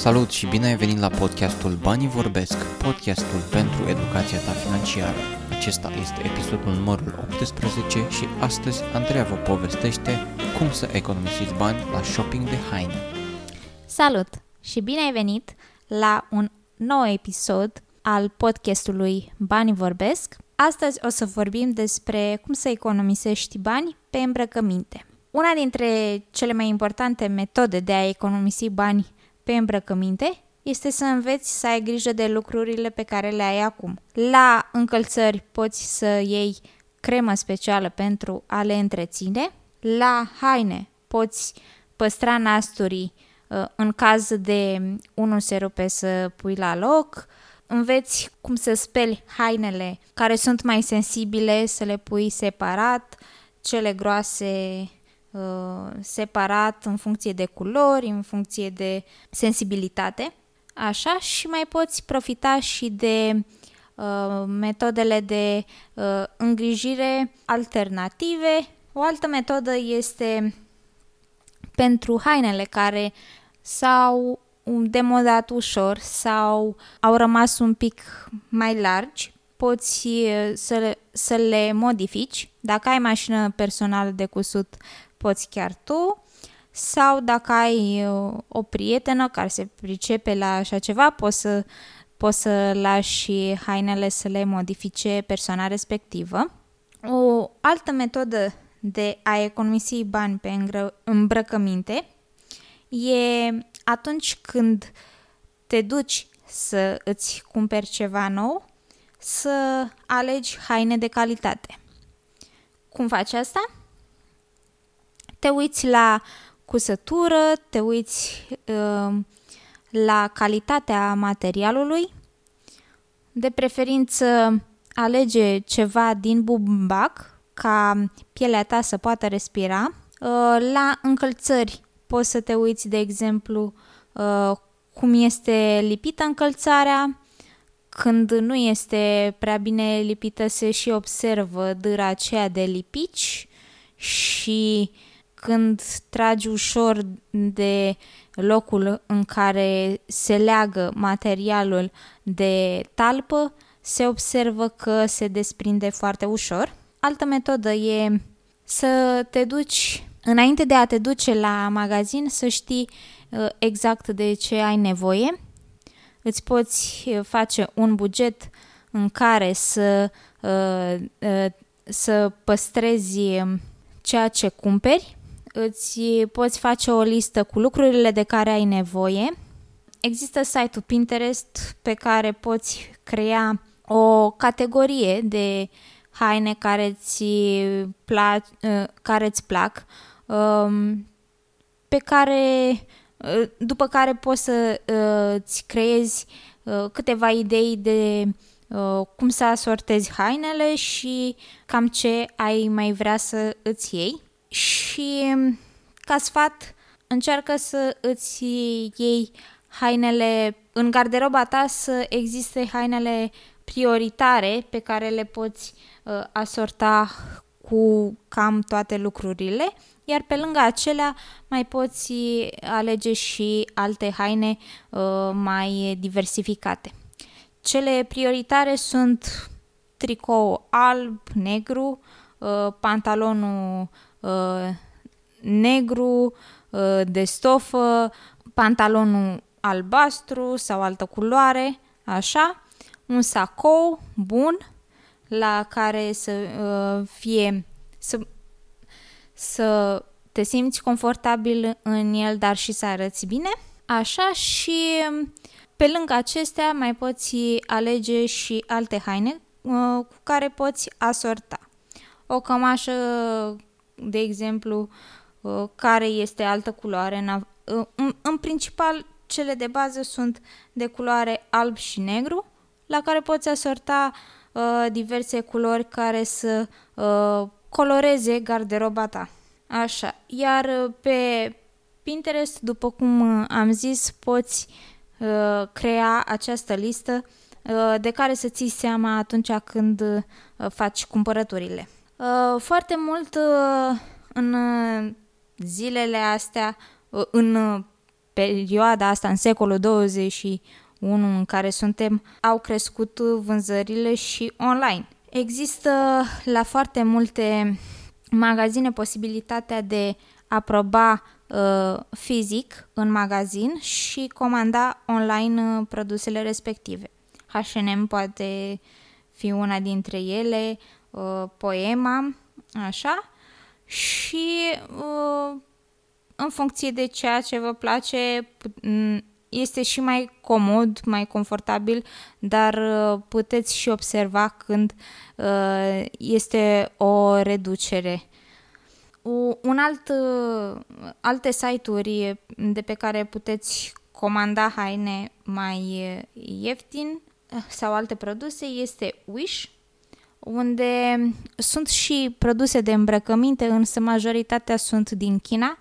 Salut și bine ai venit la podcastul Banii Vorbesc, podcastul pentru educația ta financiară. Acesta este episodul numărul 18 și astăzi Andreea vă povestește cum să economisiți bani la shopping de haine. Salut și bine ai venit la un nou episod al podcastului Banii Vorbesc. Astăzi o să vorbim despre cum să economisești bani pe îmbrăcăminte. Una dintre cele mai importante metode de a economisi bani pe îmbrăcăminte este să înveți să ai grijă de lucrurile pe care le ai acum. La încălțări poți să iei cremă specială pentru a le întreține. La haine poți păstra nasturii uh, în caz de unul se rupe să pui la loc. Înveți cum să speli hainele care sunt mai sensibile, să le pui separat, cele groase Uh, separat în funcție de culori, în funcție de sensibilitate. Așa și mai poți profita și de uh, metodele de uh, îngrijire alternative. O altă metodă este pentru hainele care s-au demodat ușor sau au rămas un pic mai largi, poți uh, să le, să le modifici. Dacă ai mașină personală de cusut, poți chiar tu, sau dacă ai uh, o prietenă care se pricepe la așa ceva, poți să, poți să lași hainele să le modifice persoana respectivă. O altă metodă de a economisi bani pe îmbrăcăminte e atunci când te duci să îți cumperi ceva nou, să alegi haine de calitate. Cum faci asta? Te uiți la cusătură, te uiți uh, la calitatea materialului, de preferință alege ceva din bumbac ca pielea ta să poată respira. Uh, la încălțări poți să te uiți, de exemplu, uh, cum este lipită încălțarea, când nu este prea bine lipită se și observă dâra aceea de lipici și când tragi ușor de locul în care se leagă materialul de talpă, se observă că se desprinde foarte ușor. Altă metodă e să te duci, înainte de a te duce la magazin, să știi uh, exact de ce ai nevoie. Îți poți uh, face un buget în care să, uh, să păstrezi ceea ce cumperi îți poți face o listă cu lucrurile de care ai nevoie. Există site-ul Pinterest pe care poți crea o categorie de haine care îți plac, care îți plac um, pe care uh, după care poți să uh, îți creezi uh, câteva idei de cum să asortezi hainele și cam ce ai mai vrea să îți iei și ca sfat încearcă să îți iei hainele în garderoba ta să existe hainele prioritare pe care le poți uh, asorta cu cam toate lucrurile, iar pe lângă acelea mai poți alege și alte haine uh, mai diversificate. Cele prioritare sunt tricou alb, negru, uh, pantalonul uh, negru, uh, de stofă, pantalonul albastru sau altă culoare, așa, un sacou bun la care să uh, fie să, să te simți confortabil în el, dar și să arăți bine. Așa și pe lângă acestea mai poți alege și alte haine uh, cu care poți asorta. O cămașă de exemplu, uh, care este altă culoare. Uh, în, în principal, cele de bază sunt de culoare alb și negru, la care poți asorta uh, diverse culori care să uh, coloreze garderoba ta. Așa. Iar uh, pe Pinterest, după cum am zis, poți uh, crea această listă uh, de care să ții seama atunci când uh, faci cumpărăturile. Uh, foarte mult uh, în uh, zilele astea, în perioada asta, în secolul 21 în care suntem, au crescut vânzările și online. Există la foarte multe magazine posibilitatea de a proba uh, fizic în magazin și comanda online uh, produsele respective. H&M poate fi una dintre ele, uh, Poema, așa, și uh, în funcție de ceea ce vă place, este și mai comod, mai confortabil, dar uh, puteți și observa când uh, este o reducere. Un alt, uh, alte site-uri de pe care puteți comanda haine mai ieftin sau alte produse este Wish, unde sunt și produse de îmbrăcăminte, însă majoritatea sunt din China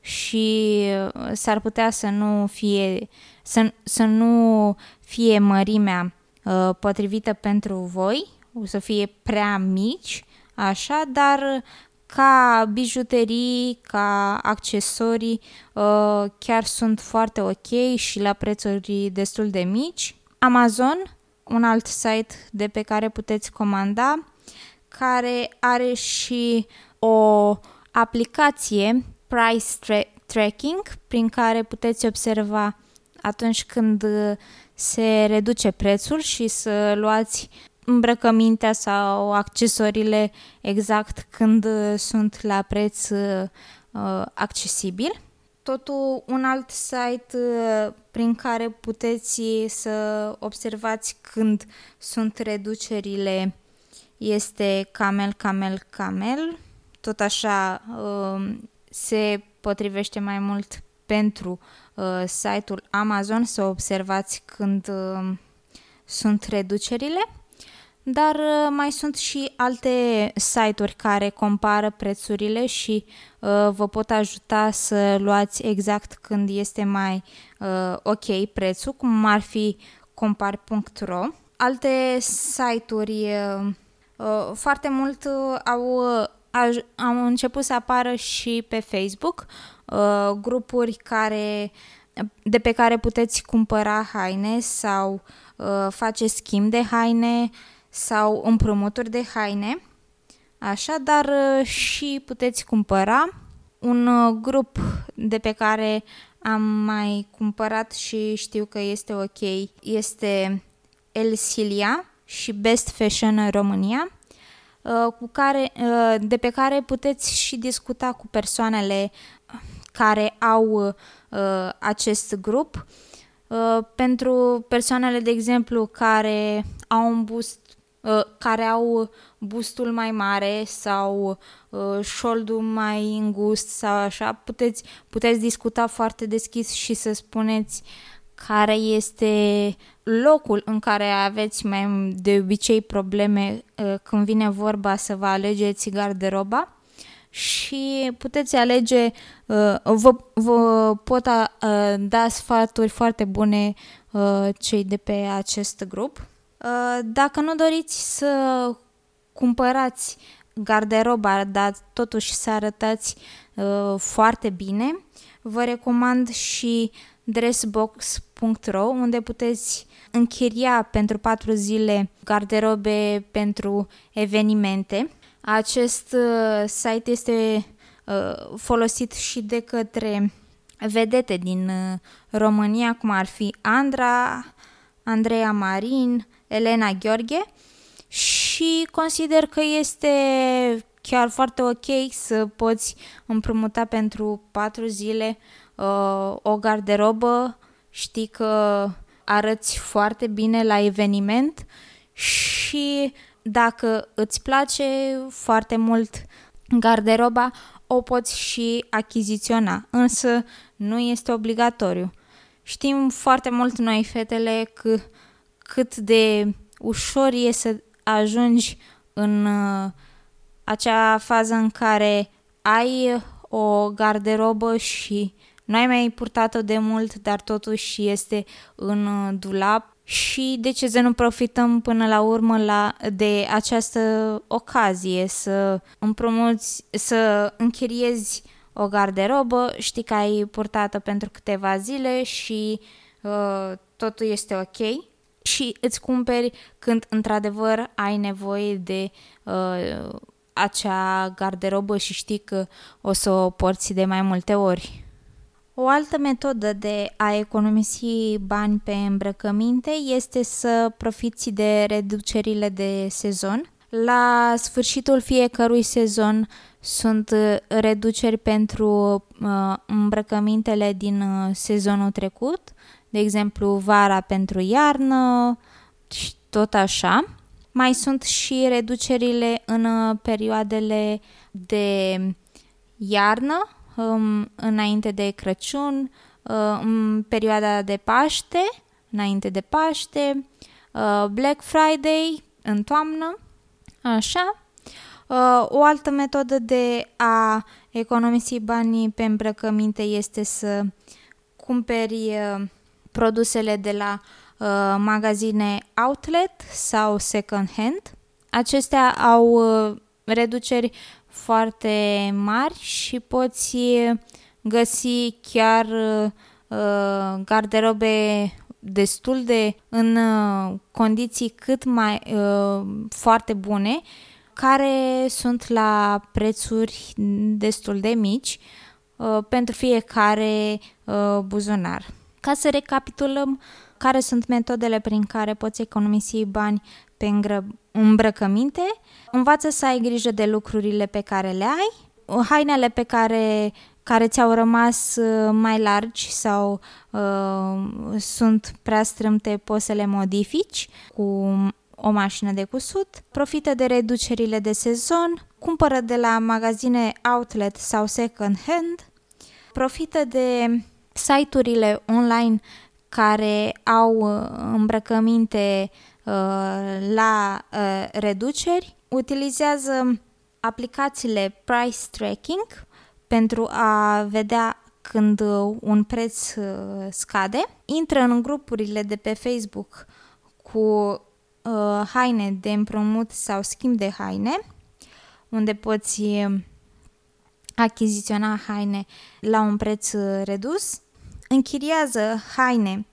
și uh, s-ar putea să nu fie, să, să nu fie mărimea uh, potrivită pentru voi, o să fie prea mici, așa, dar ca bijuterii, ca accesorii, uh, chiar sunt foarte ok și la prețuri destul de mici. Amazon, un alt site de pe care puteți comanda, care are și o aplicație price tra- tracking prin care puteți observa atunci când se reduce prețul și să luați îmbrăcămintea sau accesoriile exact când sunt la preț uh, accesibil. Totul un alt site uh, prin care puteți să observați când sunt reducerile. Este Camel Camel Camel. Tot așa uh, se potrivește mai mult pentru uh, site-ul Amazon. Să observați când uh, sunt reducerile, dar uh, mai sunt și alte site-uri care compară prețurile și uh, vă pot ajuta să luați exact când este mai uh, ok prețul, cum ar fi compar.ro. Alte site-uri uh, uh, foarte mult uh, au au început să apară și pe Facebook uh, grupuri care, de pe care puteți cumpăra haine sau uh, face schimb de haine sau împrumuturi de haine. Așa, dar uh, și puteți cumpăra un uh, grup de pe care am mai cumpărat și știu că este ok este El Silia și Best Fashion România Uh, cu care, uh, de pe care puteți și discuta cu persoanele care au uh, acest grup. Pentru persoanele, de exemplu, care au un boost care au bustul mai mare sau șoldul mai îngust sau așa, puteți, puteți discuta foarte deschis și să spuneți care este locul în care aveți mai de obicei probleme uh, când vine vorba să vă alegeți garderoba și puteți alege, uh, vă, vă pot uh, da sfaturi foarte bune cei de pe acest grup. Dacă nu doriți să cumpărați garderoba, dar totuși să arătați foarte bine, vă recomand și dressbox.ro unde puteți închiria pentru patru zile garderobe pentru evenimente. Acest uh, site este uh, folosit și de către vedete din uh, România, cum ar fi Andra, Andreea Marin, Elena Gheorghe și consider că este chiar foarte ok să poți împrumuta pentru patru zile uh, o garderobă, știi că arăți foarte bine la eveniment și dacă îți place foarte mult garderoba, o poți și achiziționa, însă nu este obligatoriu. Știm foarte mult noi, fetele, că cât de ușor e să ajungi în uh, acea fază în care ai o garderobă și nu ai mai purtat-o de mult, dar totuși este în uh, dulap. Și de ce să nu profităm până la urmă la, de această ocazie să împrumuți, să închiriezi o garderobă, știi că ai purtat-o pentru câteva zile și uh, totul este ok și îți cumperi când într-adevăr ai nevoie de uh, acea garderobă și știi că o să o porți de mai multe ori. O altă metodă de a economisi bani pe îmbrăcăminte este să profiți de reducerile de sezon. La sfârșitul fiecărui sezon sunt reduceri pentru uh, îmbrăcămintele din uh, sezonul trecut, de exemplu vara pentru iarnă și tot așa. Mai sunt și reducerile în uh, perioadele de iarnă, um, înainte de Crăciun, uh, în perioada de Paște, înainte de Paște, uh, Black Friday în toamnă, așa. Uh, o altă metodă de a economisi banii pe îmbrăcăminte este să cumperi uh, produsele de la uh, magazine outlet sau second hand. Acestea au uh, reduceri foarte mari și poți găsi chiar uh, garderobe destul de în uh, condiții cât mai uh, foarte bune care sunt la prețuri destul de mici uh, pentru fiecare uh, buzunar. Ca să recapitulăm care sunt metodele prin care poți economisi bani pe îmbrăcăminte, învață să ai grijă de lucrurile pe care le ai, hainele pe care, care ți-au rămas uh, mai largi sau uh, sunt prea strâmte, poți să le modifici cu o mașină de cusut, profită de reducerile de sezon, cumpără de la magazine outlet sau second hand, profită de site-urile online care au uh, îmbrăcăminte uh, la uh, reduceri, utilizează aplicațiile price tracking pentru a vedea când un preț scade, intră în grupurile de pe Facebook cu uh, haine de împrumut sau schimb de haine, unde poți achiziționa haine la un preț redus închiriază haine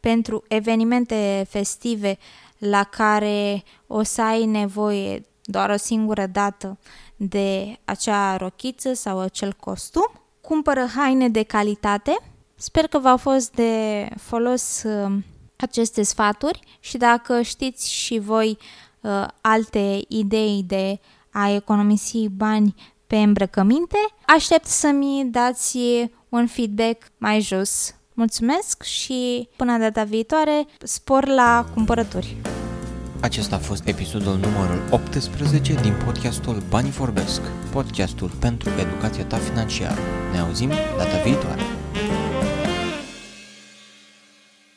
pentru evenimente festive la care o să ai nevoie doar o singură dată de acea rochiță sau acel costum. Cumpără haine de calitate. Sper că v-au fost de folos uh, aceste sfaturi și dacă știți și voi uh, alte idei de a economisi bani pe îmbrăcăminte, aștept să-mi dați un feedback mai jos. Mulțumesc și până data viitoare, spor la cumpărături! Acesta a fost episodul numărul 18 din podcastul Banii Vorbesc, podcastul pentru educația ta financiară. Ne auzim data viitoare!